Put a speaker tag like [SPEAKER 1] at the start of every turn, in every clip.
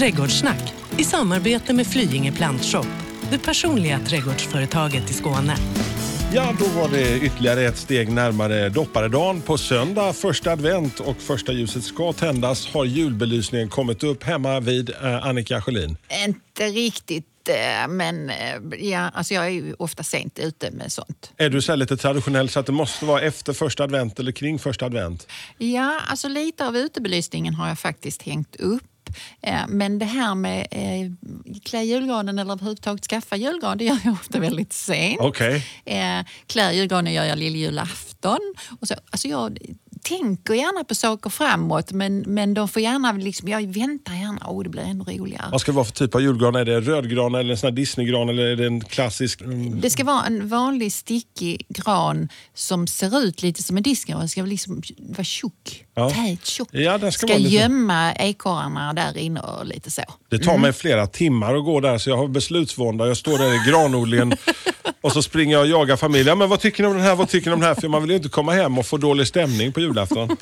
[SPEAKER 1] Trädgårdssnack i samarbete med Flyinge Plantshop, det personliga trädgårdsföretaget i Skåne.
[SPEAKER 2] Ja, då var det ytterligare ett steg närmare dopparedagen. På söndag, första advent och första ljuset ska tändas har julbelysningen kommit upp hemma vid eh, Annika Sjölin.
[SPEAKER 3] Inte riktigt, eh, men eh, ja, alltså jag är ju ofta sent ute med sånt.
[SPEAKER 2] Är du så lite traditionell så att det måste vara efter första advent eller kring första advent?
[SPEAKER 3] Ja, alltså lite av utebelysningen har jag faktiskt hängt upp. Eh, Men det här med eh, klä julgranen eller överhuvudtaget skaffa julgran, det gör jag ofta väldigt sent.
[SPEAKER 2] Okej.
[SPEAKER 3] Eh, klä julgranen gör jag lilljulafton. Och så, alltså jag tänker gärna på saker framåt men, men de får gärna, liksom, jag väntar gärna, åh det blir ännu roligare.
[SPEAKER 2] Vad ska det vara för typ av julgran? Är det rödgran eller en sån Disneygran eller är det en klassisk? Mm.
[SPEAKER 3] Det ska vara en vanlig stickig gran som ser ut lite som en discgran. Den ska liksom vara tjock,
[SPEAKER 2] Ja.
[SPEAKER 3] tät, tjock.
[SPEAKER 2] Ja, den ska
[SPEAKER 3] ska
[SPEAKER 2] vara lite-
[SPEAKER 3] gömma ekorrarna där inne och lite så.
[SPEAKER 2] Det tar mig flera timmar att gå där så jag har beslutsvånda. Jag står där i granodlingen och så springer jag och jagar familjen. Ja, men vad tycker ni om den här? Vad tycker ni om den här? För man vill ju inte komma hem och få dålig stämning på julafton.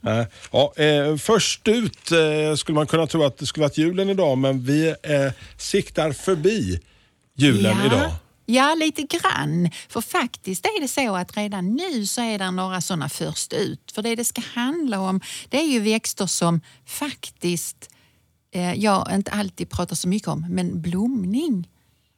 [SPEAKER 2] Nej. ja, eh, först ut eh, skulle man kunna tro att det skulle varit julen idag men vi eh, siktar förbi julen
[SPEAKER 3] ja.
[SPEAKER 2] idag.
[SPEAKER 3] Ja, lite grann. För faktiskt är det så att redan nu så är det några sådana först ut. För det det ska handla om, det är ju växter som faktiskt eh, jag inte alltid pratar så mycket om, men blomning.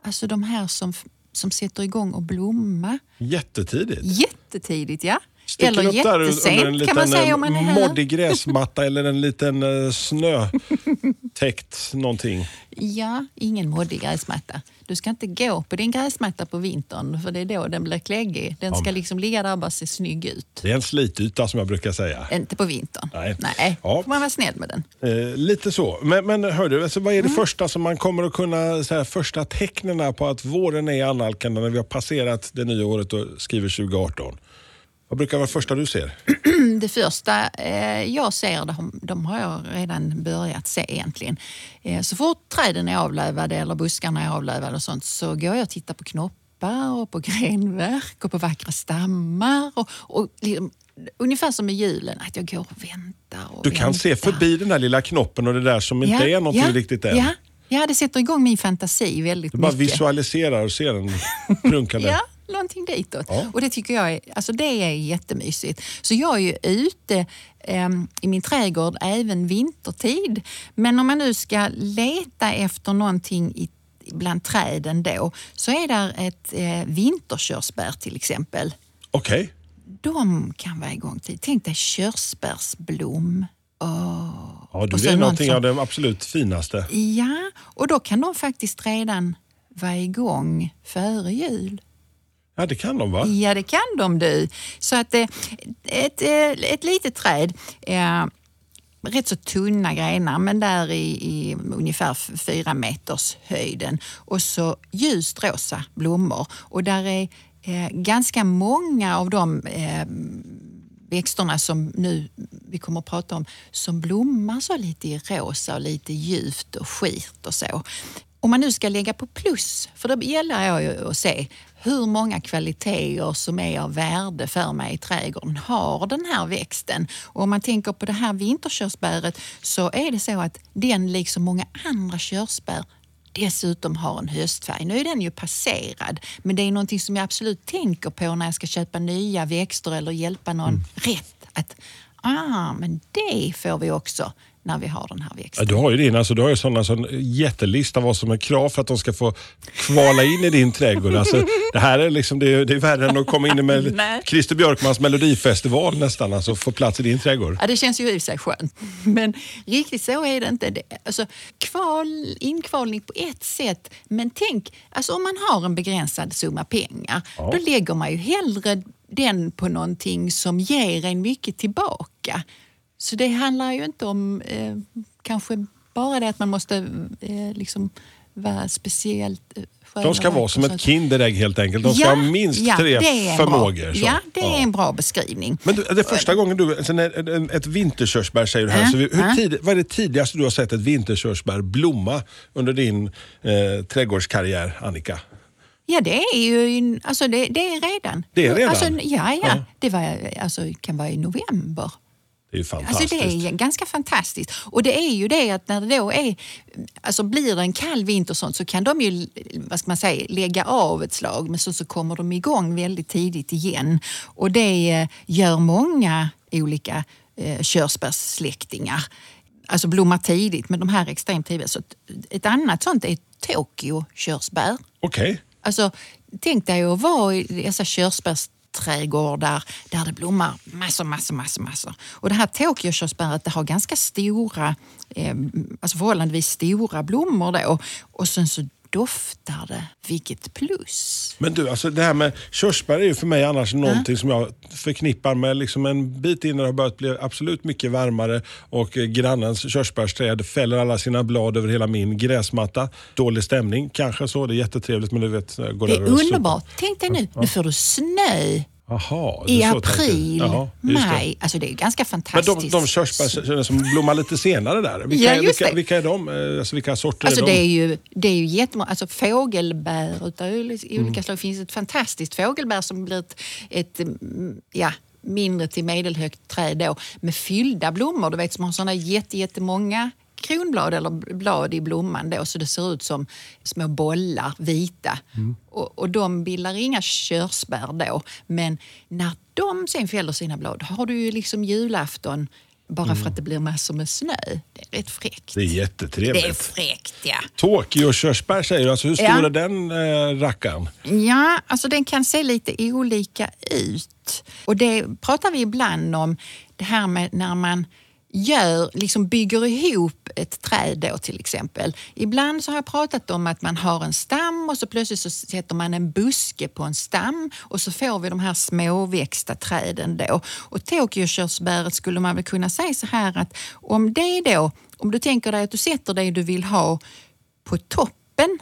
[SPEAKER 3] Alltså de här som, som sätter igång och blomma
[SPEAKER 2] Jättetidigt.
[SPEAKER 3] jättetidigt, ja.
[SPEAKER 2] Sticker
[SPEAKER 3] Eller
[SPEAKER 2] upp där under en liten
[SPEAKER 3] kan säga
[SPEAKER 2] eh, moddig gräsmatta eller en liten eh, snötäckt någonting.
[SPEAKER 3] Ja, ingen moddig gräsmatta. Du ska inte gå på din gräsmatta på vintern för det är då den blir kläggig. Den ska liksom ligga där och bara se snygg ut.
[SPEAKER 2] Det är en slityta som jag brukar säga.
[SPEAKER 3] Inte på vintern.
[SPEAKER 2] Nej.
[SPEAKER 3] Nej.
[SPEAKER 2] Ja.
[SPEAKER 3] får man vara snäll med den.
[SPEAKER 2] Eh, lite så. Men, men hör du, alltså, vad är det
[SPEAKER 3] Mm.
[SPEAKER 2] första som man kommer att kunna, så här, första tecknen på att våren är annalkande när vi har passerat det nya året och skriver 2018? Vad brukar vara det första du ser?
[SPEAKER 3] Det första eh, jag ser, de, de har jag redan börjat se egentligen. Eh, så fort träden är avlövade eller buskarna är avlövade och sånt så går jag och tittar på knoppar och på grenverk och på vackra stammar. Och, och liksom, ungefär som med julen, att jag går och väntar och
[SPEAKER 2] Du kan
[SPEAKER 3] väntar.
[SPEAKER 2] se förbi den där lilla knoppen och det där som inte är någonting
[SPEAKER 3] ja,
[SPEAKER 2] riktigt än.
[SPEAKER 3] Ja, ja, det sätter igång min fantasi väldigt
[SPEAKER 2] Du bara
[SPEAKER 3] mycket.
[SPEAKER 2] visualiserar och ser den prunkande.
[SPEAKER 3] Ja, någonting ditåt.
[SPEAKER 2] Ja.
[SPEAKER 3] Och det tycker jag är, alltså det är jättemysigt. Så jag är ju ute em, i min trädgård även vintertid. Men om man nu ska leta efter någonting i, bland träden då så är där ett eh, vinterkörsbär till exempel.
[SPEAKER 2] Okej.
[SPEAKER 3] De kan vara igång tid. Tänk dig körsbärsblom. Åh.
[SPEAKER 2] Ja, du, det är
[SPEAKER 3] någon
[SPEAKER 2] någonting
[SPEAKER 3] som-
[SPEAKER 2] av det absolut finaste.
[SPEAKER 3] Ja, och då kan de faktiskt redan vara igång före jul.
[SPEAKER 2] Ja, det kan de va?
[SPEAKER 3] Ja, det kan de du. Så att eh, ett, ett, ett litet träd, eh, rätt så tunna grenar, men där i, i ungefär fyra meters höjden. Och så ljust rosa blommor. Och där är eh, ganska många av de eh, växterna som nu vi kommer att prata om, som blommar så lite i rosa och lite ljuvt och skirt och så. Om man nu ska lägga på plus, för då gäller jag ju att se hur många kvaliteter som är av värde för mig i trädgården har den här växten. Och om man tänker på det här vinterkörsbäret så är det så att den liksom många andra körsbär dessutom har en höstfärg. Nu är den ju passerad, men det är någonting som jag absolut tänker på när jag ska köpa nya växter eller hjälpa någon
[SPEAKER 2] Mm.
[SPEAKER 3] rätt. Att ah, men det får vi också när vi har den här
[SPEAKER 2] Ja,
[SPEAKER 3] växten.
[SPEAKER 2] du har ju din, alltså, du har ju sån jättelista vad som är krav för att de ska få kvala in i din trädgård. Alltså, det här är, liksom, det är, det är värre än att komma in med. Christer Björkmans melodifestival nästan, alltså få plats i din trädgård.
[SPEAKER 3] Ja, det känns ju i sig skönt. Men riktigt så är det inte. Det, alltså, kval, inkvalning på ett sätt, men tänk, alltså om man har en begränsad summa pengar,
[SPEAKER 2] Ja.
[SPEAKER 3] då lägger man ju hellre den på någonting som ger en mycket tillbaka. Så det handlar ju inte om eh, kanske bara det att man måste eh, liksom vara speciellt eh,
[SPEAKER 2] De ska vara som ett
[SPEAKER 3] sånt.
[SPEAKER 2] kind helt enkelt. De ska ha minst
[SPEAKER 3] ja,
[SPEAKER 2] tre
[SPEAKER 3] är
[SPEAKER 2] förmågor.
[SPEAKER 3] Bra,
[SPEAKER 2] så.
[SPEAKER 3] ja, det är
[SPEAKER 2] Ja.
[SPEAKER 3] en bra beskrivning.
[SPEAKER 2] Men du, det är första gången du, ett vinterkörsbär säger du här.
[SPEAKER 3] Ja,
[SPEAKER 2] Så vi, hur
[SPEAKER 3] ja.
[SPEAKER 2] tid, vad är det tidigaste du har sett ett vinterkörsbär blomma under din eh, trädgårdskarriär, Annika?
[SPEAKER 3] Ja, det är ju alltså det, det är redan.
[SPEAKER 2] Det är redan?
[SPEAKER 3] Alltså, ja, ja.
[SPEAKER 2] Ja.
[SPEAKER 3] Det var, alltså, kan vara i november.
[SPEAKER 2] Det är ju fantastiskt.
[SPEAKER 3] Alltså det är ganska fantastiskt. Och det är ju det att när det då är, alltså blir det en kall vinter och sånt så kan de ju vad ska man säga, lägga av ett slag men så, så kommer de igång väldigt tidigt igen. Och det eh, gör många olika eh, körsbärssläktingar. Alltså blommar tidigt men de här är extremt tidiga. Så ett, ett annat sånt är Tokyo-körsbär.
[SPEAKER 2] Okej.
[SPEAKER 3] Alltså, tänk dig att vara i dessa körsbärsträdgårdar där det blommar massor, massor, massor, massor. Och det här Tokyokörsbäret det har ganska stora, eh, alltså förhållandevis stora blommor då. Och sen så doftar det. Vilket plus!
[SPEAKER 2] Men du, alltså det här med körsbär är ju för mig annars någonting som jag förknippar med liksom en bit innan det har börjat bli absolut mycket varmare och grannens körsbärsträd fäller alla sina blad över hela min gräsmatta. Dålig stämning kanske så, det är jättetrevligt men du vet, går
[SPEAKER 3] Det är underbart. Tänk dig nu, nu får du snö
[SPEAKER 2] Det
[SPEAKER 3] i april,
[SPEAKER 2] det.
[SPEAKER 3] maj. Alltså det är ganska
[SPEAKER 2] Men
[SPEAKER 3] fantastiskt.
[SPEAKER 2] de, de körsbär som blommar lite senare där, vilka,
[SPEAKER 3] Ja,
[SPEAKER 2] vilka,
[SPEAKER 3] det.
[SPEAKER 2] vilka är de? Eh, Alltså, vilka sorter
[SPEAKER 3] Alltså
[SPEAKER 2] är
[SPEAKER 3] det
[SPEAKER 2] de?
[SPEAKER 3] är ju, det är ju jättemånga, alltså fågelbär utav olika
[SPEAKER 2] Mm.
[SPEAKER 3] slag. Det finns ett fantastiskt fågelbär som blir ett, ett mm, ja, mindre till medelhögt träd då med fyllda blommor. Du vet som har sådana jätte, jättemånga kronblad eller blad i blomman då så det ser ut som små bollar, vita.
[SPEAKER 2] Mm.
[SPEAKER 3] Och, och de bildar inga körsbär då. Men när de sen fäller sina blad har du ju liksom julafton bara
[SPEAKER 2] Mm.
[SPEAKER 3] för att det blir massor med snö. Det är rätt fräckt.
[SPEAKER 2] Det är jättetrevligt.
[SPEAKER 3] Det är fräckt ja.
[SPEAKER 2] Tokyo-körsbär säger du, alltså hur stor
[SPEAKER 3] Ja.
[SPEAKER 2] är den eh, rackaren?
[SPEAKER 3] Ja, alltså den kan se lite olika ut. Och det pratar vi ibland om, det här med när man gör, liksom bygger ihop ett träd då till exempel. Ibland så har jag pratat om att man har en stam och så plötsligt så sätter man en buske på en stam och så får vi de här småväxta träden då. Och Tokyokörsbäret skulle man väl kunna säga så här att om det då, om du tänker dig att du sätter det du vill ha på toppen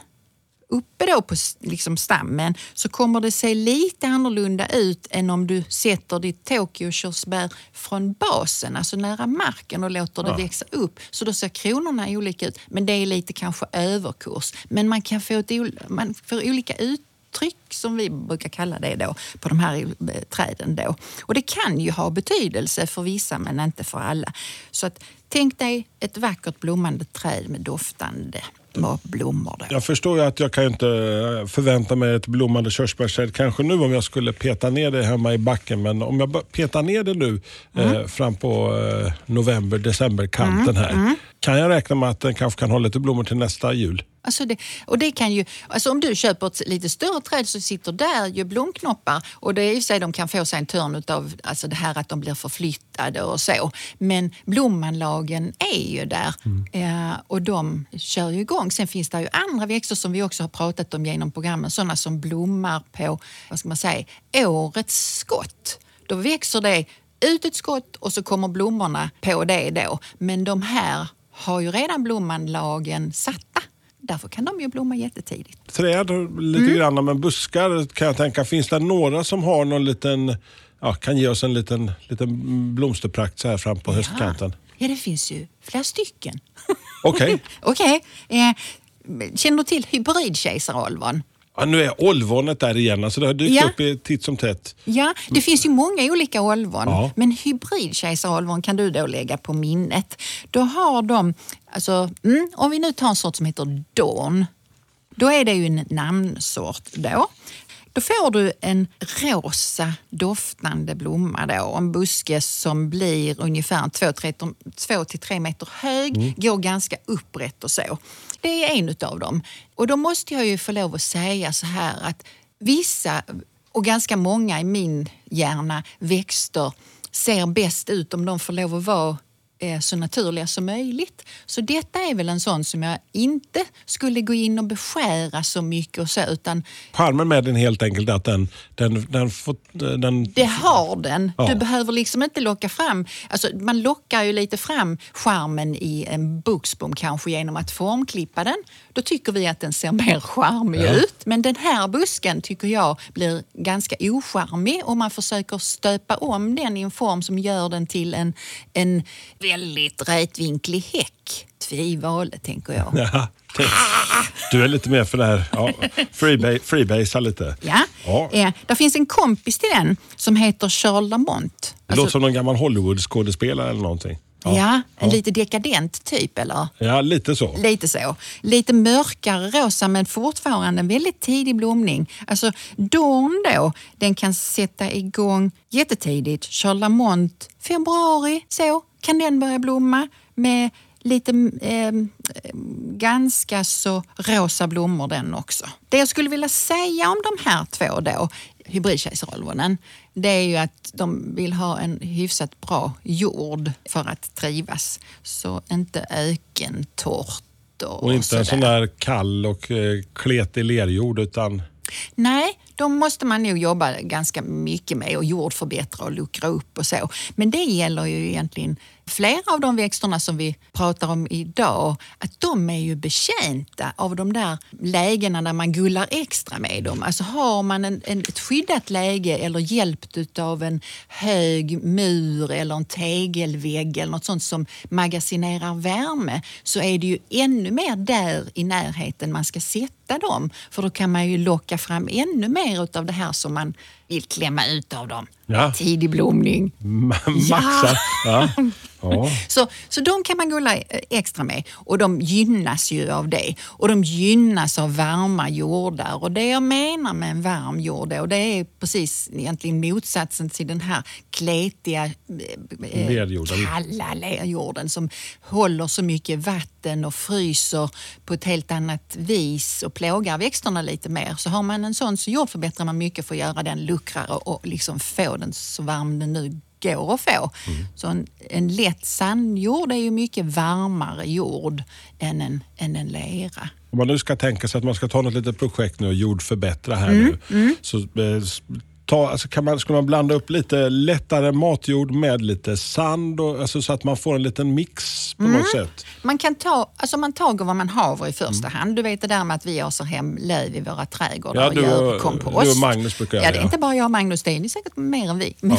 [SPEAKER 3] uppe då på liksom stammen så kommer det se lite annorlunda ut än om du sätter ditt Tokyokörsbär från basen, alltså nära marken och låter det växa upp. Så då ser kronorna olika ut, men det är lite kanske överkurs. Men man kan få, ett, man får olika uttryck som vi brukar kalla det då, på de här eh, träden. Då. Och det kan ju ha betydelse för vissa men inte för alla. Så att, tänk dig ett vackert blommande träd med doftande små blommor. Då.
[SPEAKER 2] Jag förstår ju att jag kan inte eh, förvänta mig ett blommande körsbärsträd kanske nu om jag skulle peta ner det hemma i backen. Men om jag petar ner det nu
[SPEAKER 3] Mm.
[SPEAKER 2] eh, fram på eh, november, december kanten här.
[SPEAKER 3] mm.
[SPEAKER 2] Kan jag räkna med att den kanske kan ha lite blommor till nästa jul?
[SPEAKER 3] Alltså det, och det kan ju, alltså om du köper ett lite större träd så sitter där ju blomknoppar och det är för sig de kan få sig en törn av alltså det här att de blir förflyttade och så. Men blommanlagen är ju där eh, och de kör ju igång. Sen finns det ju andra växter som vi också har pratat om genom programmen, sådana som blommar på, vad ska man säga, årets skott. Då växer det ut ett skott och så kommer blommorna på det då. Men de här har ju redan blommanlagen satta. Därför kan de ju blomma jättetidigt.
[SPEAKER 2] Träd lite
[SPEAKER 3] Mm.
[SPEAKER 2] grann, men buskar kan jag tänka. Finns det några som har någon liten, ja, kan ge oss en liten, liten blomsterprakt så här fram på höstkanten?
[SPEAKER 3] Ja, det finns ju flera stycken.
[SPEAKER 2] Okej.
[SPEAKER 3] Okej. Eh, känner du till hybridkejsarolvon?
[SPEAKER 2] Ja, nu är olvonet där igen. Alltså det har dykt
[SPEAKER 3] Ja.
[SPEAKER 2] upp titt som tätt.
[SPEAKER 3] Ja, det finns ju många olika olvon,
[SPEAKER 2] Ja.
[SPEAKER 3] men hybridkejsarolvon kan du då lägga på minnet. Då har de, alltså, mm, om vi nu tar en sort som heter Dawn, då är det ju en namnsort då. Då får du en rosa doftande blomma då, en buske som blir ungefär 2-3 meter hög, går ganska upprätt och så. Det är en av dem. Och då måste jag ju få lov att säga så här att vissa, och ganska många i min hjärna, växter ser bäst ut om de får lov att vara så naturliga som möjligt. Så detta är väl en sån som jag inte skulle gå in och beskära så mycket och så, utan
[SPEAKER 2] Charmen med den helt enkelt att den, den, den, får, den
[SPEAKER 3] det har den.
[SPEAKER 2] Ja.
[SPEAKER 3] Du behöver liksom inte locka fram... Alltså man lockar ju lite fram charmen i en buxbom kanske genom att formklippa den. Då tycker vi att den ser mer charmig
[SPEAKER 2] Ja.
[SPEAKER 3] ut. Men den här busken tycker jag blir ganska ocharmig om man försöker stöpa om den i en form som gör den till en, en väldigt rätvinklig häck. Tvivale, tänker jag.
[SPEAKER 2] Ja, Du är lite mer för det här, ja, freeba- freebasea lite.
[SPEAKER 3] Ja.
[SPEAKER 2] Ja.
[SPEAKER 3] Eh, där finns en kompis till den som heter Charles Lamont.
[SPEAKER 2] Det låter som någon gammal Hollywood-skådespelare eller någonting.
[SPEAKER 3] Ja, en lite dekadent typ eller?
[SPEAKER 2] Ja, lite så.
[SPEAKER 3] Lite så. Lite mörkare rosa men fortfarande en väldigt tidig blomning. Alltså Dawn då, den kan sätta igång jättetidigt. Charles Lamont, februari, så kan den börja blomma med lite eh, ganska så rosa blommor den också. Det jag skulle vilja säga om de här två då, hybridkejsarolvonen, det är ju att de vill ha en hyfsat bra jord för att trivas. Så inte ökentorrt och,
[SPEAKER 2] Och inte en sån där kall och eh, kletig lerjord utan
[SPEAKER 3] Nej, de måste man nog jobba ganska mycket med och jordförbättra och luckra upp och så. Men det gäller ju egentligen flera av de växterna som vi pratar om idag, att de är ju betjänta av de där lägena där man gullar extra med dem. Alltså har man en, en, ett skyddat läge eller hjälpt av en hög mur eller en tegelvägg eller något sånt som magasinerar värme så är det ju ännu mer där i närheten man ska sätta dem. För då kan man ju locka fram ännu mer av det här som man vill klämma ut av dem.
[SPEAKER 2] Ja.
[SPEAKER 3] Tidig blomning.
[SPEAKER 2] maxar. Ja. Ja.
[SPEAKER 3] Så, så de kan man gulla eh, extra med och de gynnas ju av det. Och de gynnas av varma jordar. Och det jag menar med en varm jord då, det är precis egentligen motsatsen till den här kletiga, eh, eh,
[SPEAKER 2] Lerjorden.
[SPEAKER 3] kalla lerjorden som håller så mycket vatten och fryser på ett helt annat vis och plågar växterna lite mer. Så har man en sån så jordförbättrar man mycket för att göra den luckrare och liksom få den så varm den nu går att få. Så en, en lätt sandjord är ju mycket varmare jord än en, än en lera.
[SPEAKER 2] Om man nu ska tänka sig att man ska ta något litet projekt nu och jordförbättra här
[SPEAKER 3] Mm,
[SPEAKER 2] nu. Så, eh, ta, alltså kan man, ska man blanda upp lite lättare matjord med lite sand och, alltså så att man får en liten mix på
[SPEAKER 3] Mm.
[SPEAKER 2] något sätt?
[SPEAKER 3] Man kan ta, alltså man tager vad man haver i första hand. Du vet det där med att vi öser hem löv i våra trädgårdar
[SPEAKER 2] Ja,
[SPEAKER 3] och gör
[SPEAKER 2] och-
[SPEAKER 3] kompost.
[SPEAKER 2] du och Magnus brukar göra
[SPEAKER 3] Ja, det är inte bara jag och Magnus, det är säkert mer än vi. Men,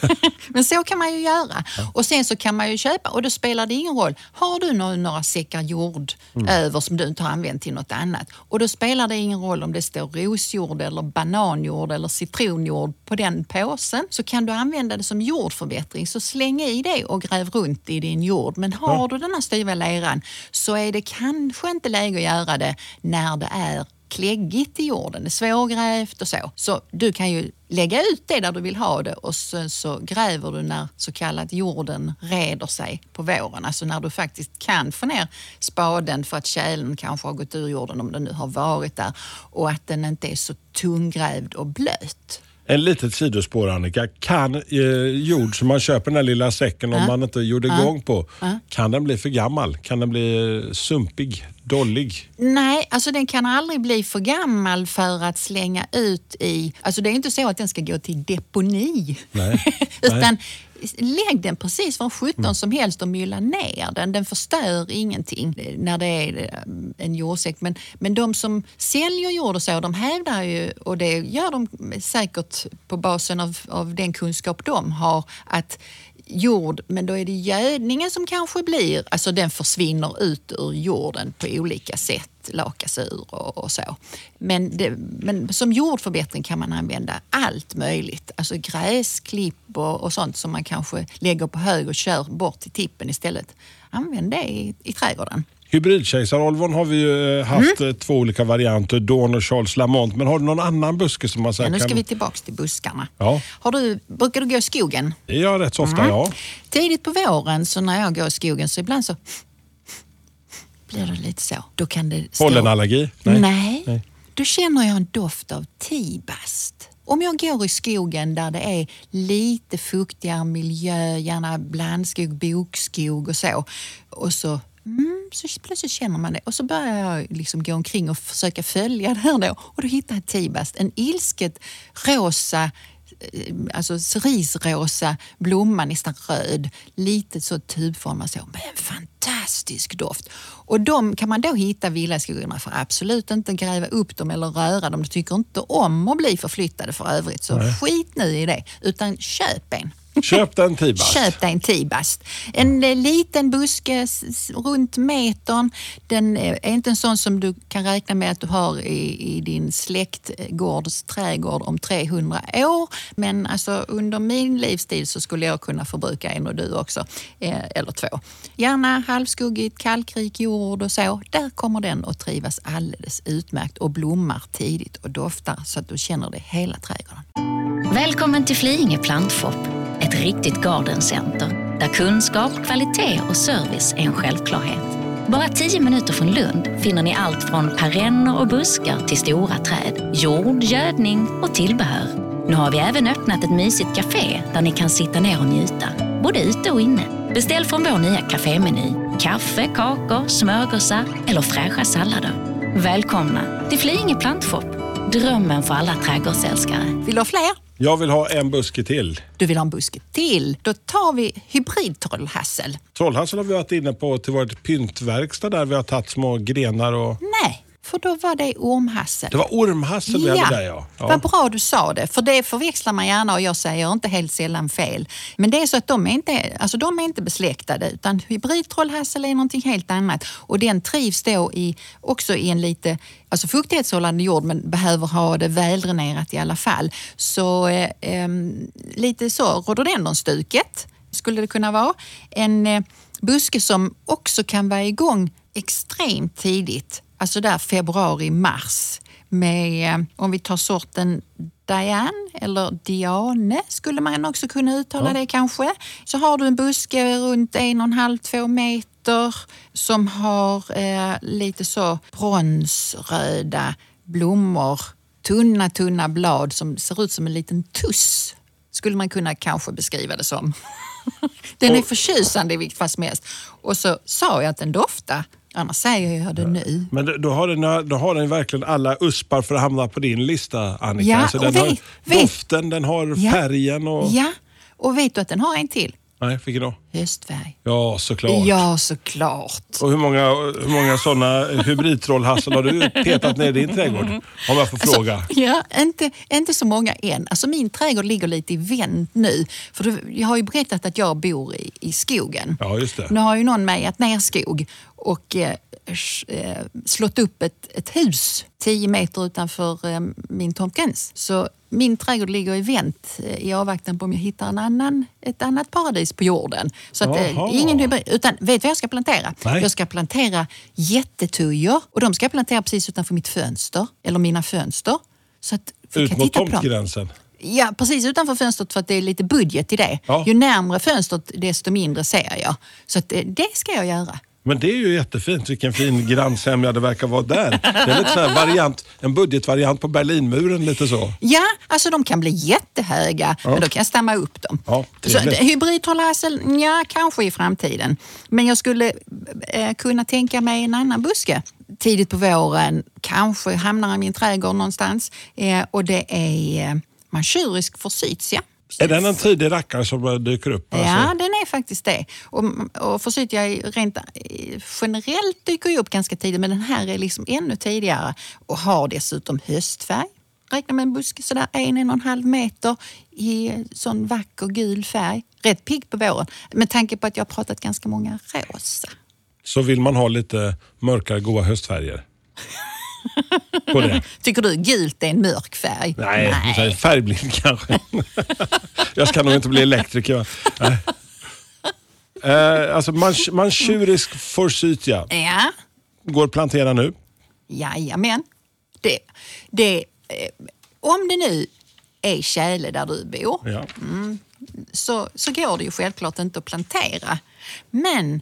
[SPEAKER 3] men så kan man ju göra. Och sen så kan man ju köpa och då spelar det ingen roll. Har du några, några säckar jord
[SPEAKER 2] Mm.
[SPEAKER 3] över som du inte har använt till något annat och då spelar det ingen roll om det står rosjord eller bananjord eller citronjord på den påsen så kan du använda det som jordförbättring. Så släng i det och gräv runt i din jord. Men har du den här styva leran så är det kanske inte läge att göra det när det är kläggigt i jorden, det är svårgrävt och så. Så du kan ju lägga ut det där du vill ha det och sen så gräver du när så kallat jorden reder sig på våren. Alltså när du faktiskt kan få ner spaden för att tjälen kanske har gått ur jorden om den nu har varit där och att den inte är så tunggrävd och blöt.
[SPEAKER 2] En litet sidospår Annika. Kan eh, jord som man köper den här lilla säcken om man inte gjorde igång på, kan den bli för gammal? Kan den bli eh, sumpig, dollig?
[SPEAKER 3] Nej, alltså den kan aldrig bli för gammal för att slänga ut i... Alltså det är inte så att den ska gå till deponi.
[SPEAKER 2] Nej,
[SPEAKER 3] Utan lägg den precis var 17 som helst och mylla ner den. Den förstör ingenting när det är eh, en jordsäck. Men, men de som säljer jord och så, de hävdar ju, och det gör de säkert på basen av, av den kunskap de har, att jord, men då är det gödningen som kanske blir, alltså den försvinner ut ur jorden på olika sätt, lakas ur och, och så. Men, det, men som jordförbättring kan man använda allt möjligt, alltså gräsklipp och, och sånt som man kanske lägger på hög och kör bort till tippen istället. Använd det i, i trädgården.
[SPEAKER 2] Hybridkejsarolvon har vi ju eh, haft
[SPEAKER 3] Mm.
[SPEAKER 2] eh, två olika varianter, Dawn och Charles Lamont. Men har du någon annan buske som man
[SPEAKER 3] Ja,
[SPEAKER 2] säger
[SPEAKER 3] nu ska
[SPEAKER 2] kan...
[SPEAKER 3] vi tillbaka till buskarna.
[SPEAKER 2] Ja.
[SPEAKER 3] Har du, brukar du gå i skogen?
[SPEAKER 2] Det gör jag rätt så ofta,
[SPEAKER 3] Mm.
[SPEAKER 2] ja.
[SPEAKER 3] Tidigt på våren så när jag går i skogen så ibland så blir det lite så. Då kan det stå...
[SPEAKER 2] Pollenallergi?
[SPEAKER 3] Nej.
[SPEAKER 2] Nej.
[SPEAKER 3] Då känner jag en doft av tibast. Om jag går i skogen där det är lite fuktigare miljö, gärna blandskog, bokskog och så. Och så, mm, så plötsligt känner man det. Och så börjar jag liksom gå omkring och försöka följa det här då. Och då hittar jag tibast. En ilsket rosa alltså cerisrosa blomma, nästan röd, lite så tubformad så, med en fantastisk doft. Och de kan man då hitta villaskogarna, man får absolut inte gräva upp dem eller röra dem. De tycker inte om att bli förflyttade för övrigt, så skit nu i det, utan köp en.
[SPEAKER 2] Köp en tibast.
[SPEAKER 3] Köp dig en tibast. En eh, liten buske s- runt metern. Den eh, är inte en sån som du kan räkna med att du har i, i din släktgårds trädgård om 300 år. Men alltså, under min livstid så skulle jag kunna förbruka en och du också. Eh, eller två. Gärna halvskuggigt, kalkrik jord och så. Där kommer den att trivas alldeles utmärkt och blommar tidigt och doftar så att du känner det hela trädgården.
[SPEAKER 4] Välkommen till Flyinge Plantshop, ett riktigt gardencenter där kunskap, kvalitet och service är en självklarhet. Bara tio minuter från Lund finner ni allt från perenner och buskar till stora träd, jord, gödning och tillbehör. Nu har vi även öppnat ett mysigt café där ni kan sitta ner och njuta, både ute och inne. Beställ från vår nya kafémeny. Kaffe, kakor, smörgåsar eller fräscha sallader. Välkomna till Flyinge Plantshop, drömmen för alla trädgårdsälskare.
[SPEAKER 3] Vill du ha fler?
[SPEAKER 2] Jag vill ha en buske till.
[SPEAKER 3] Du vill ha en buske till? Då tar vi hybridtrollhassel.
[SPEAKER 2] Trollhassel har vi varit inne på till vårt pyntverkstad där vi har tagit små grenar och...
[SPEAKER 3] Nej, för då var det ormhassel.
[SPEAKER 2] Det var ormhassel vi hade där ja. ja.
[SPEAKER 3] Vad bra du sa det, för det förväxlar man gärna och jag säger inte helt sällan fel. Men det är så att de är inte, alltså de är inte besläktade utan hybridtrollhassel är någonting helt annat och den trivs då i, också i en lite alltså fuktighetshållande jord men behöver ha det väldränerat i alla fall. Så eh, em, lite så rhododendronstuket skulle det kunna vara. En eh, buske som också kan vara igång extremt tidigt, alltså där februari, mars med, eh, om vi tar sorten Diane eller Diane skulle man också kunna uttala det kanske. Så har du en buske runt en och en halv, två meter som har eh, lite så bronsröda blommor, tunna, tunna blad som ser ut som en liten tuss. Skulle man kunna kanske beskriva det som. Den är förtjusande i vilket fall som helst. Och så sa jag att den doftar, annars säger jag det nu.
[SPEAKER 2] Men då- har, den, då har den verkligen alla uspar för att hamna på din lista Annika.
[SPEAKER 3] Ja,
[SPEAKER 2] alltså, den
[SPEAKER 3] och
[SPEAKER 2] har
[SPEAKER 3] vet- vet-
[SPEAKER 2] doften, den har
[SPEAKER 3] Ja.
[SPEAKER 2] färgen och...
[SPEAKER 3] Ja, och vet du att den har en till?
[SPEAKER 2] Nej, vilken då?
[SPEAKER 3] Höstfärg.
[SPEAKER 2] Ja, såklart.
[SPEAKER 3] Ja, såklart.
[SPEAKER 2] Och hur många, hur många sådana hybridtrollhassel har du petat ner i din trädgård? Om jag får fråga.
[SPEAKER 3] Ja, inte, inte så många än. Alltså min trädgård ligger lite i vänt nu. För du, jag har ju berättat att jag bor i, i skogen.
[SPEAKER 2] Ja, just det.
[SPEAKER 3] Nu har ju någon mejat ner skog och eh, eh, slått upp ett, ett hus 10 meter utanför eh, min tomtgräns. Så min trädgård ligger i vänt i avvaktan på om jag hittar en annan, ett annat paradis på jorden. Så att,
[SPEAKER 2] Jaha.
[SPEAKER 3] ingen hybrid, utan vet du vad jag ska plantera?
[SPEAKER 2] Nej.
[SPEAKER 3] Jag ska plantera jättetujor och de ska jag plantera precis utanför mitt fönster, eller mina fönster. Så att vi
[SPEAKER 2] Ut mot tomtgränsen.
[SPEAKER 3] Ja, precis utanför fönstret för att det är lite budget i det.
[SPEAKER 2] Ja.
[SPEAKER 3] Ju närmre fönstret desto mindre ser jag. Så att, det ska jag göra.
[SPEAKER 2] Men det är ju jättefint. Vilken fin grannsämja det verkar vara där. Det är lite här variant, en budgetvariant på Berlinmuren. lite så.
[SPEAKER 3] Ja, alltså de kan bli jättehöga, men då kan jag stamma upp dem.
[SPEAKER 2] Ja,
[SPEAKER 3] så ja kanske i framtiden. Men jag skulle eh, kunna tänka mig en annan buske. Tidigt på våren, kanske hamnar i min trädgård någonstans. Eh, och det är eh, manchurisk forsythia.
[SPEAKER 2] Är den en tidig rackare som dyker upp?
[SPEAKER 3] Ja,
[SPEAKER 2] Alltså?
[SPEAKER 3] den är faktiskt det. Och, och forsythia rent eh, generellt dyker ju upp ganska tidigt, men den här är liksom ännu tidigare och har dessutom höstfärg. Räkna med en buske sådär en, en och en halv meter i sån vacker gul färg. Rätt pigg på våren, med tanke på att jag har pratat ganska många rosa.
[SPEAKER 2] Så vill man ha lite mörkare, goda höstfärger. På det.
[SPEAKER 3] Tycker du gult är en mörk färg?
[SPEAKER 2] Nej, Nej. färgblind kanske. jag ska nog inte bli elektriker. Nej. Eh, alltså manch, manchurisk forsythia.
[SPEAKER 3] Ja,
[SPEAKER 2] Går att plantera nu.
[SPEAKER 3] Jajamän. Det, det, eh, om det nu är tjäle där du bor
[SPEAKER 2] Ja.
[SPEAKER 3] så, så går det ju självklart inte att plantera. Men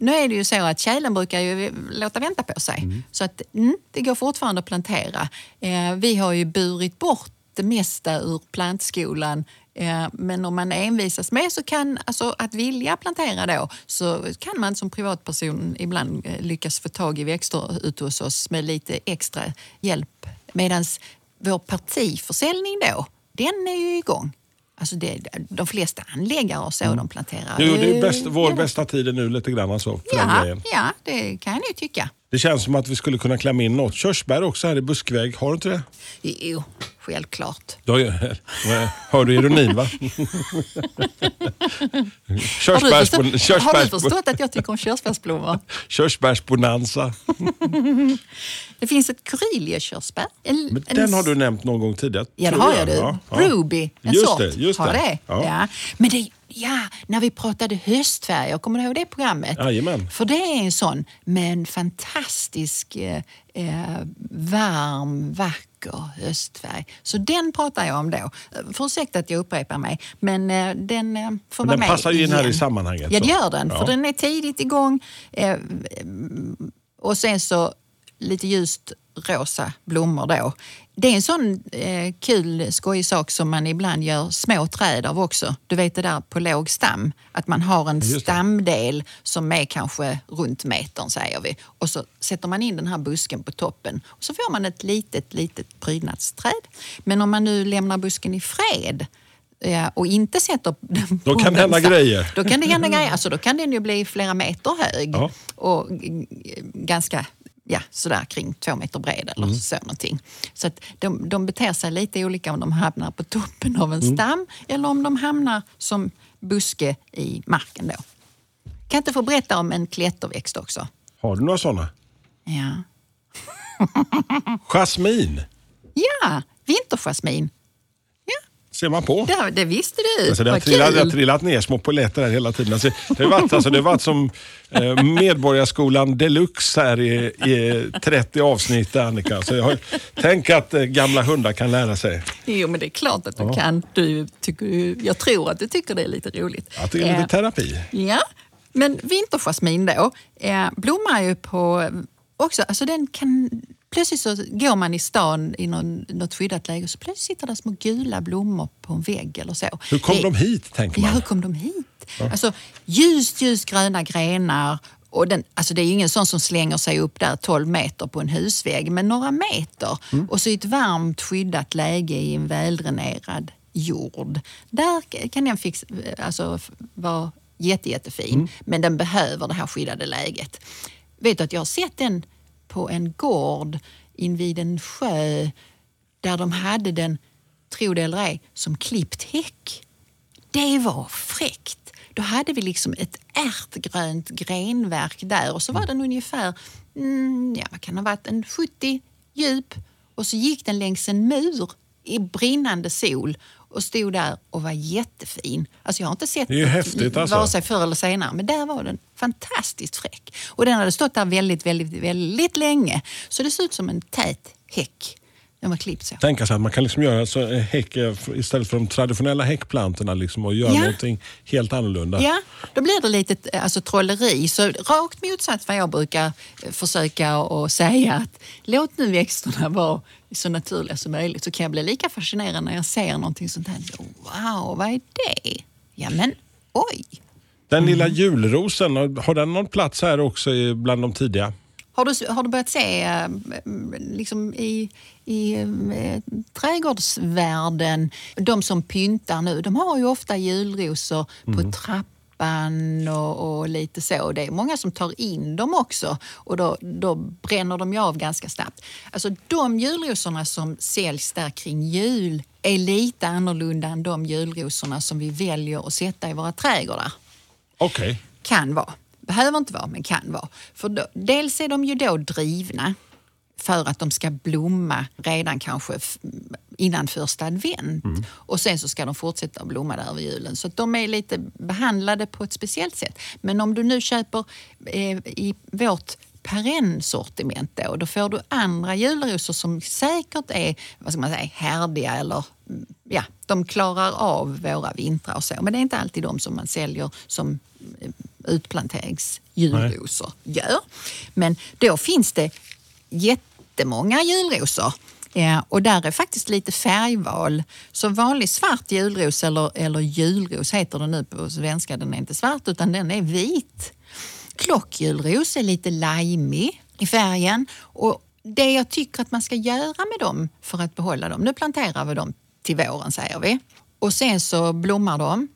[SPEAKER 3] nu är det ju så att tjälen brukar ju låta vänta på sig. Så att mm, det går fortfarande att plantera. Eh, vi har ju burit bort det mesta ur plantskolan Eh, Men om man envisas med så kan, alltså att vilja plantera då, så kan man som privatperson ibland eh, lyckas få tag i växter ute hos oss med lite extra hjälp. Medan vår partiförsäljning då, den är ju igång. Alltså det, de flesta anläggare och så, de planterar
[SPEAKER 2] Jo, det är bäst, vår
[SPEAKER 3] ja,
[SPEAKER 2] bästa tid är nu lite grann alltså, för
[SPEAKER 3] Ja, ja, det kan jag tycka.
[SPEAKER 2] Det känns som att vi skulle kunna klämma in något körsbär också här i buskväg. Har du inte det?
[SPEAKER 3] Jo, självklart.
[SPEAKER 2] Du har hör du ironin va?
[SPEAKER 3] Har du, förstått, har du förstått att jag tycker om körsbärsblommor?
[SPEAKER 2] körsbärsbonanza.
[SPEAKER 3] Det finns ett Curiliakörsbär. En-
[SPEAKER 2] Men
[SPEAKER 3] en
[SPEAKER 2] den har du nämnt någon gång tidigare.
[SPEAKER 3] Ja, det har jag. Du.
[SPEAKER 2] Ja.
[SPEAKER 3] Ruby, en
[SPEAKER 2] Just
[SPEAKER 3] sort.
[SPEAKER 2] det, just
[SPEAKER 3] har
[SPEAKER 2] det.
[SPEAKER 3] det.
[SPEAKER 2] Ja.
[SPEAKER 3] Men det, ja, när vi pratade höstfärger, kommer du ihåg det programmet?
[SPEAKER 2] Jajamän.
[SPEAKER 3] För det är en sån med en fantastisk eh, eh, varm, vacker höstfärg. Så den pratar jag om då. Ursäkta att jag upprepar mig, men eh, den eh, får
[SPEAKER 2] Men
[SPEAKER 3] vara
[SPEAKER 2] den
[SPEAKER 3] med
[SPEAKER 2] passar ju in här i sammanhanget,
[SPEAKER 3] Ja, det gör den.
[SPEAKER 2] Ja.
[SPEAKER 3] För den är tidigt igång. Eh, och sen så lite ljust rosa blommor då. Det är en sån eh, kul skojig sak som man ibland gör små träd av också. Du vet det där på låg stam, att man har en stamdel som är kanske runt metern säger vi. Och så sätter man in den här busken på toppen och så får man ett litet, litet prydnadsträd. Men om man nu lämnar busken i fred och inte sätter den
[SPEAKER 2] Då kan det hända grejer.
[SPEAKER 3] Då kan det hända grejer. Alltså, då kan den ju bli flera meter hög
[SPEAKER 2] Ja.
[SPEAKER 3] och ganska ja, sådär kring två meter bred eller
[SPEAKER 2] Mm.
[SPEAKER 3] så någonting. Så att de, de beter sig lite olika om de hamnar på toppen av
[SPEAKER 2] Mm.
[SPEAKER 3] en stam eller om de hamnar som buske i marken då. Kan inte få berätta om en klätterväxt också?
[SPEAKER 2] Har du några sådana?
[SPEAKER 3] Ja,
[SPEAKER 2] Jasmin,
[SPEAKER 3] ja vinterjasmin.
[SPEAKER 2] Ser man på.
[SPEAKER 3] Det, det visste du.
[SPEAKER 2] Alltså det, har trillat, det har trillat ner små poletter här hela tiden. Alltså, det, har varit, alltså, det har varit som eh, Medborgarskolan deluxe här i, i 30 avsnitt, Annika. Så jag har, tänk att eh, gamla hundar kan lära sig.
[SPEAKER 3] Jo, men det är klart att du kan. Du tycker, jag tror att du tycker det är lite roligt.
[SPEAKER 2] Att det är lite
[SPEAKER 3] Eh,
[SPEAKER 2] terapi.
[SPEAKER 3] Ja, men vinterjasmin då eh, blommar ju på också, alltså den kan Plötsligt så går man i stan i någon, något skyddat läge och så plötsligt sitter det små gula blommor på en vägg eller så.
[SPEAKER 2] Hur kom
[SPEAKER 3] Det-
[SPEAKER 2] de hit, tänker
[SPEAKER 3] Ja,
[SPEAKER 2] man?
[SPEAKER 3] hur kom de hit? Alltså ljust, ljust gröna grenar. Och den, alltså det är ingen sån som slänger sig upp där 12 meter på en husvägg, men några meter.
[SPEAKER 2] Mm.
[SPEAKER 3] Och så i ett varmt skyddat läge i en väldränerad jord. Där kan den alltså, vara jätte, jättefin,
[SPEAKER 2] Mm.
[SPEAKER 3] men den behöver det här skyddade läget. Vet du att jag har sett den på en gård invid en sjö där de hade den, tro det eller ej, som klippt häck. Det var fräckt. Då hade vi liksom ett ärtgrönt grenverk där och så var den ungefär, mm, ja vad kan det ha varit, en 70 djup och så gick den längs en mur i brinnande sol och stod där och var jättefin. Alltså jag har inte sett
[SPEAKER 2] Det är häftigt, alltså.
[SPEAKER 3] vare sig förr eller senare, men där var den fantastiskt fräck. Och den hade stått där väldigt, väldigt, väldigt länge. Så det såg ut som en tät häck. Den var klippt så.
[SPEAKER 2] Tänka sig att man kan liksom göra så, eh, häck eh, istället för de traditionella häckplantorna liksom, och göra
[SPEAKER 3] Ja.
[SPEAKER 2] någonting helt annorlunda.
[SPEAKER 3] Ja, då blir det lite eh, alltså, trolleri. Så rakt motsatt vad jag brukar försöka och säga att låt nu växterna vara så naturliga som möjligt så kan jag bli lika fascinerad när jag ser någonting sånt här. Wow, vad är det? Ja men oj!
[SPEAKER 2] Den lilla
[SPEAKER 3] Mm.
[SPEAKER 2] julrosen, har den någon plats här också bland de tidiga?
[SPEAKER 3] Har du, har du börjat se eh, liksom i, i eh, trädgårdsvärlden, de som pyntar nu, de har ju ofta julrosor på trappan och, och lite så. Det är många som tar in dem också och då, då bränner de ju av ganska snabbt. Alltså de julrosorna som säljs där kring jul är lite annorlunda än de julrosorna som vi väljer att sätta i våra trädgårdar.
[SPEAKER 2] Okej.
[SPEAKER 3] Kan vara. Behöver inte vara, men kan vara. För då, dels är de ju då drivna för att de ska blomma redan kanske innan första advent. Och sen så ska de fortsätta att blomma där över julen. Så de är lite behandlade på ett speciellt sätt. Men om du nu köper eh, i vårt perennsortiment då, då får du andra julrosor som säkert är vad ska man säga, härdiga eller mm, ja, de klarar av våra vintrar och så. Men det är inte alltid de som man säljer som utplanteringsjulrosor gör. Men då finns det jättemånga julrosor. Ja, och där är faktiskt lite färgval. Så vanlig svart julros, eller, eller julros heter den nu på svenska, den är inte svart utan den är vit. Klockjulros är lite limey i färgen. Och det jag tycker att man ska göra med dem för att behålla dem, nu planterar vi dem till våren säger vi. Och sen så blommar de.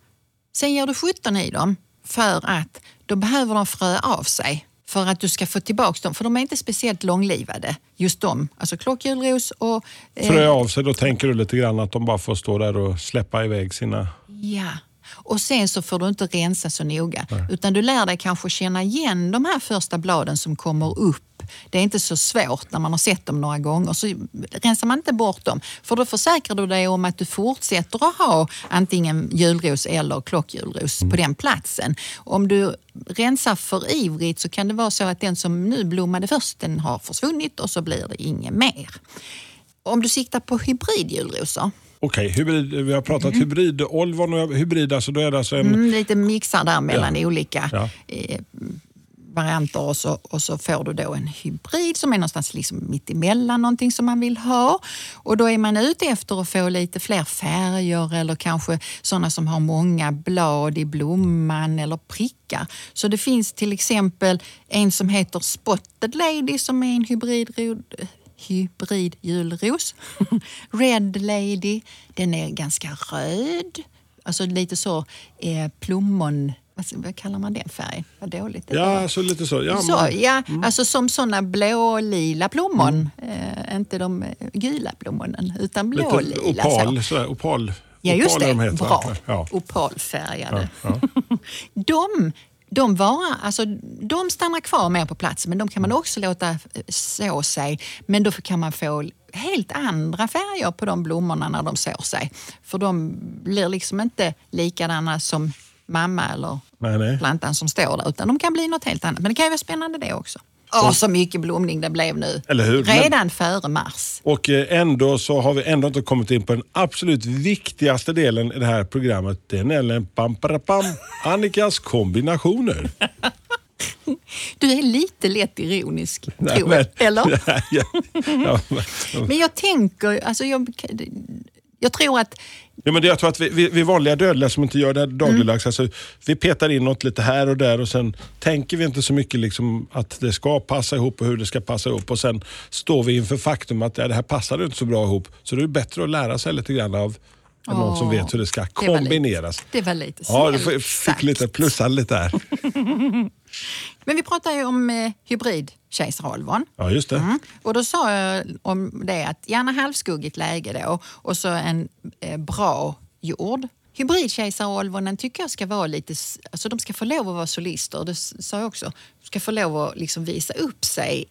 [SPEAKER 3] Sen ger du 17 i dem för att då behöver de frö av sig. för att du ska få tillbaka dem. För de är inte speciellt långlivade, just de. Alltså klockjulros och... eh,
[SPEAKER 2] Frö av sig, då tänker du lite grann att de bara får stå där och släppa iväg sina...
[SPEAKER 3] Ja. Och sen så får du inte rensa så noga. Utan du lär dig kanske känna igen de här första bladen som kommer upp. Det är inte så svårt när man har sett dem några gånger. Så rensar man inte bort dem. För då försäkrar du dig om att du fortsätter att ha antingen julros eller klockjulros på den platsen. Om du rensar för ivrigt så kan det vara så att den som nu blommade först, den har försvunnit och så blir det inget mer. Om du siktar på hybridjulrosor,
[SPEAKER 2] Okej, hybrid, vi har pratat hybrid. Olvon och hybrid, alltså då är det alltså en...
[SPEAKER 3] Mm, lite mixar där mellan olika
[SPEAKER 2] Ja.
[SPEAKER 3] eh, varianter och så, och så får du då en hybrid som är någonstans liksom mitt emellan någonting som man vill ha. Och då är man ute efter att få lite fler färger eller kanske sådana som har många blad i blomman eller prickar. Så det finns till exempel en som heter Spotted Lady som är en hybrid hybridjulros. Red Lady, den är ganska röd. Alltså lite så eh, plommon... Vad, vad kallar man den färgen? Vad dåligt det
[SPEAKER 2] Ja, alltså lite så. Ja,
[SPEAKER 3] Så, ja, alltså som såna blå-lila plommon. Eh, inte de eh, gula plommonen, utan
[SPEAKER 2] lite
[SPEAKER 3] blå-lila. så.
[SPEAKER 2] opal, sådär, opal.
[SPEAKER 3] Ja, just det.
[SPEAKER 2] de.
[SPEAKER 3] Bra.
[SPEAKER 2] Ja.
[SPEAKER 3] Opalfärgade.
[SPEAKER 2] Ja,
[SPEAKER 3] de, de, varar, alltså, de stannar kvar mer på plats, men de kan
[SPEAKER 2] Mm.
[SPEAKER 3] man också låta eh, så sig. Men då kan man få helt andra färger på de blommorna när de sår sig. För de blir liksom inte likadana som mamma eller
[SPEAKER 2] Nej, nej.
[SPEAKER 3] plantan som står där, utan de kan bli något helt annat. Men det kan ju vara spännande det också. Åh, så mycket blomning det blev nu. Redan före mars.
[SPEAKER 2] Och eh, ändå så har vi ändå inte kommit in på den absolut viktigaste delen i det här programmet. Det är nämligen pam, para, pam, Annikas kombinationer.
[SPEAKER 3] Du är lite lätt ironisk,
[SPEAKER 2] Nej,
[SPEAKER 3] tror jag.
[SPEAKER 2] men-
[SPEAKER 3] Eller?
[SPEAKER 2] ja, ja, men-
[SPEAKER 3] Men jag tänker, alltså jag, jag tror att
[SPEAKER 2] Ja, men jag tror att vi, vi, vi vanliga dödliga som inte gör det här dagligdags, alltså, vi petar in något lite här och där och sen tänker vi inte så mycket liksom att det ska passa ihop och hur det ska passa ihop och sen står vi inför faktum att ja, det här passar inte så bra ihop. Så det är bättre att lära sig lite grann av av någon som vet hur det ska
[SPEAKER 3] det var lite-
[SPEAKER 2] kombineras.
[SPEAKER 3] det var lite
[SPEAKER 2] Ja, du fick lite plussa lite där.
[SPEAKER 3] Men vi pratar ju om eh, hybrid kejsarolvon.
[SPEAKER 2] Ja, just det.
[SPEAKER 3] Mm. Och då sa jag om det att gärna halvskuggigt läge då och så en eh, bra jord. Hybridkejsarolvonen tycker jag ska vara lite, alltså de ska få lov att vara solister, det sa jag också. De ska få lov att liksom visa upp sig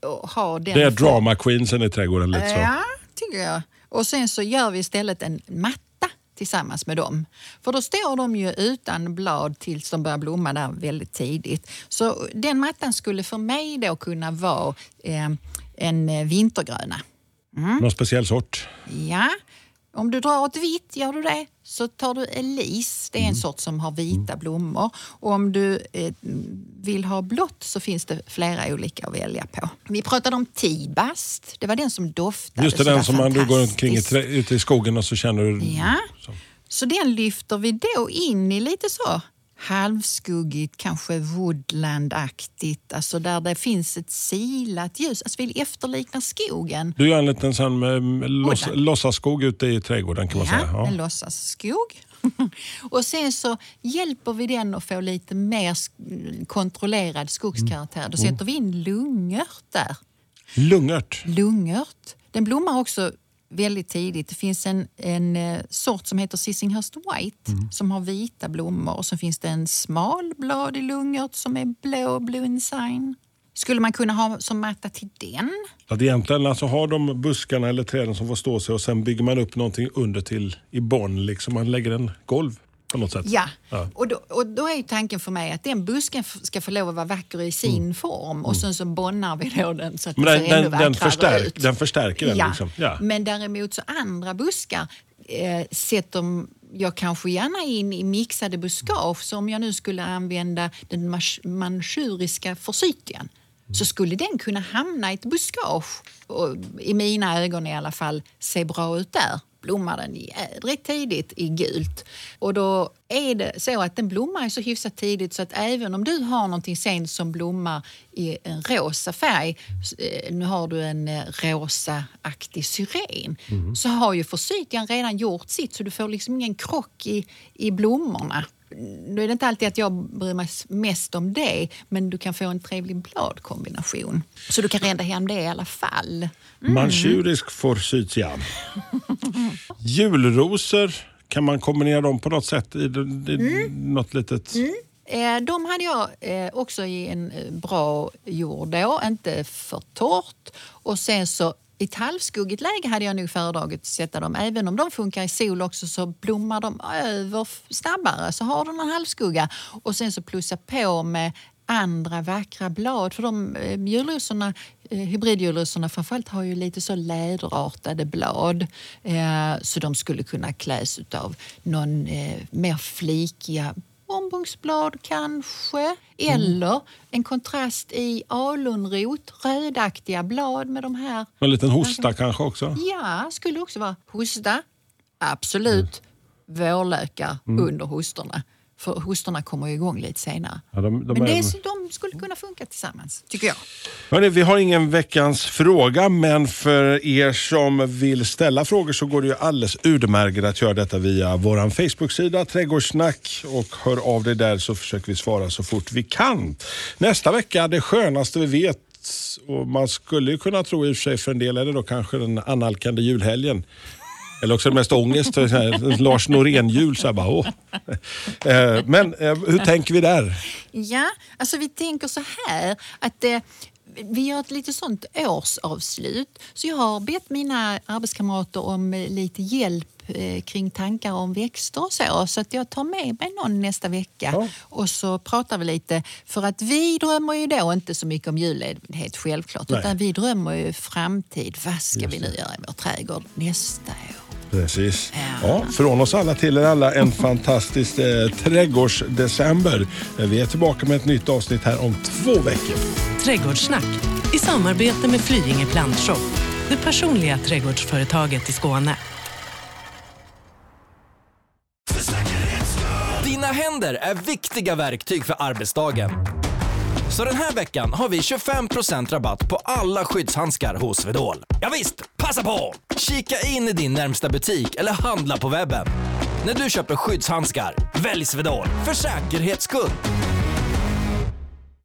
[SPEAKER 3] och ha den
[SPEAKER 2] Det är drama queensen i trädgården lite så.
[SPEAKER 3] Ja, tycker jag. Och sen så gör vi istället en matta tillsammans med dem. För då står de ju utan blad tills de börjar blomma där väldigt tidigt. Så den mattan skulle för mig då kunna vara eh, en vintergröna.
[SPEAKER 2] Någon speciell sort.
[SPEAKER 3] Ja, om du drar åt vitt, gör du det, så tar du Elise. Det är en sort som har vita blommor. Och om du eh, vill ha blått så finns det flera olika att välja på. Vi pratade om Tibast. Det var den som doftade
[SPEAKER 2] Just det, den som man, du går omkring i ute i skogen och så känner du...
[SPEAKER 3] Ja,
[SPEAKER 2] Så.
[SPEAKER 3] så den lyfter vi då in i lite så halvskuggigt, kanske woodlandaktigt, alltså där det finns ett silat ljus. Alltså vi efterliknar skogen.
[SPEAKER 2] Du gör en liten sån, eh,
[SPEAKER 3] Woodland.
[SPEAKER 2] låtsaskog ute i trädgården kan man
[SPEAKER 3] Ja,
[SPEAKER 2] säga. Ja.
[SPEAKER 3] en låtsasskog. och sen så hjälper vi den att få lite mer kontrollerad skogskaraktär. Då sätter vi in lungört där.
[SPEAKER 2] Lungört.
[SPEAKER 3] Lungört. Den blommar också väldigt tidigt. Det finns en, en eh, sort som heter Sissinghurst White som har vita blommor och så finns det en smalbladig lungört som är blå, blue ensign. Skulle man kunna ha som matta till den?
[SPEAKER 2] Att egentligen alltså har de buskarna eller träden som får stå sig och sen bygger man upp någonting under till i bonn. Liksom. Man lägger en golv på något sätt.
[SPEAKER 3] Ja,
[SPEAKER 2] Ja.
[SPEAKER 3] Och, då, och då är tanken för mig att den busken ska få lov att vara vacker i sin form och sen så bonnar vi då den så att
[SPEAKER 2] Mm. Men
[SPEAKER 3] den
[SPEAKER 2] den,
[SPEAKER 3] ser ännu
[SPEAKER 2] den, den,
[SPEAKER 3] vackrare
[SPEAKER 2] förstärk,
[SPEAKER 3] ut.
[SPEAKER 2] den förstärker den.
[SPEAKER 3] ja.
[SPEAKER 2] Liksom. Ja.
[SPEAKER 3] Men däremot så andra buskar eh, sätter jag kanske gärna in i mixade buskage. Så om jag nu skulle använda den manchuriska forsythian så skulle den kunna hamna i ett buskage och i mina ögon i alla fall se bra ut där. Blommar den jädrigt tidigt i gult. Och då är det så att den blommar så hyfsat tidigt så att även om du har någonting sen som blommar i en rosa färg, eh, nu har du en eh, rosa-aktig syren, så har ju forsythian redan gjort sitt så du får liksom ingen krock i, i blommorna. Nu är det inte alltid att jag bryr mig mest om det, men du kan få en trevlig bladkombination. Så du kan rända hem det i alla fall.
[SPEAKER 2] Manchurisk forsythia. Julrosor, kan man kombinera dem på något sätt? I, i
[SPEAKER 3] Mm.
[SPEAKER 2] något litet...
[SPEAKER 3] Eh, De hade jag eh, också i en eh, bra jord då, inte för torrt. Och sen så i ett halvskuggigt läge hade jag nog föredragit att sätta dem. Även om de funkar i sol också så blommar de över snabbare. Så har du någon halvskugga och sen så plussa på med andra vackra blad. För de eh, julrosorna, eh, hybridjulrosorna framförallt har ju lite så läderartade blad. Eh, så de skulle kunna kläs av någon mer flikiga Bombungsblad kanske. Eller en kontrast i alunrot, rödaktiga blad med de här.
[SPEAKER 2] En liten hosta kanske också?
[SPEAKER 3] Ja, skulle också vara hosta. Absolut. Vårlökar under hostorna. För hostorna kommer igång lite senare.
[SPEAKER 2] Ja, de, de
[SPEAKER 3] Men det,
[SPEAKER 2] är...
[SPEAKER 3] är- de skulle kunna funka tillsammans, tycker jag.
[SPEAKER 2] Hörrni, vi har ingen veckans fråga, men för er som vill ställa frågor så går det ju alldeles utmärkt att göra detta via vår Facebook-sida Trädgårdssnack och hör av dig där så försöker vi svara så fort vi kan. Nästa vecka, det skönaste vi vet och man skulle ju kunna tro i och för sig för en del är det då kanske den annalkande julhelgen. Eller också mest ångest, så här, Lars Norén-jul. Så här bara, åh. Eh, men eh, hur tänker vi där?
[SPEAKER 3] Ja, alltså vi tänker så här att eh, vi gör ett lite sånt årsavslut. Så jag har bett mina arbetskamrater om eh, lite hjälp eh, kring tankar om växter och så. Så att jag tar med mig någon nästa vecka
[SPEAKER 2] Ja.
[SPEAKER 3] och så pratar vi lite. För att vi drömmer ju då inte så mycket om julledighet självklart.
[SPEAKER 2] Nej.
[SPEAKER 3] Utan vi drömmer ju framtid. Vad ska vi nu göra i vår trädgård nästa år?
[SPEAKER 2] Precis. Ja, från oss alla till er alla en fantastisk eh, trädgårdsdecember. Vi är tillbaka med ett nytt avsnitt här om två veckor.
[SPEAKER 1] Trädgårdssnack i samarbete med Flyinge Plantshop. Det personliga trädgårdsföretaget i Skåne.
[SPEAKER 5] Dina händer är viktiga verktyg för arbetsdagen. Så den här veckan har vi 25% rabatt på alla skyddshandskar hos Swedol. Ja visst, passa på! Kika in i din närmsta butik eller handla på webben. När du köper skyddshandskar, välj Swedol för säkerhets skull.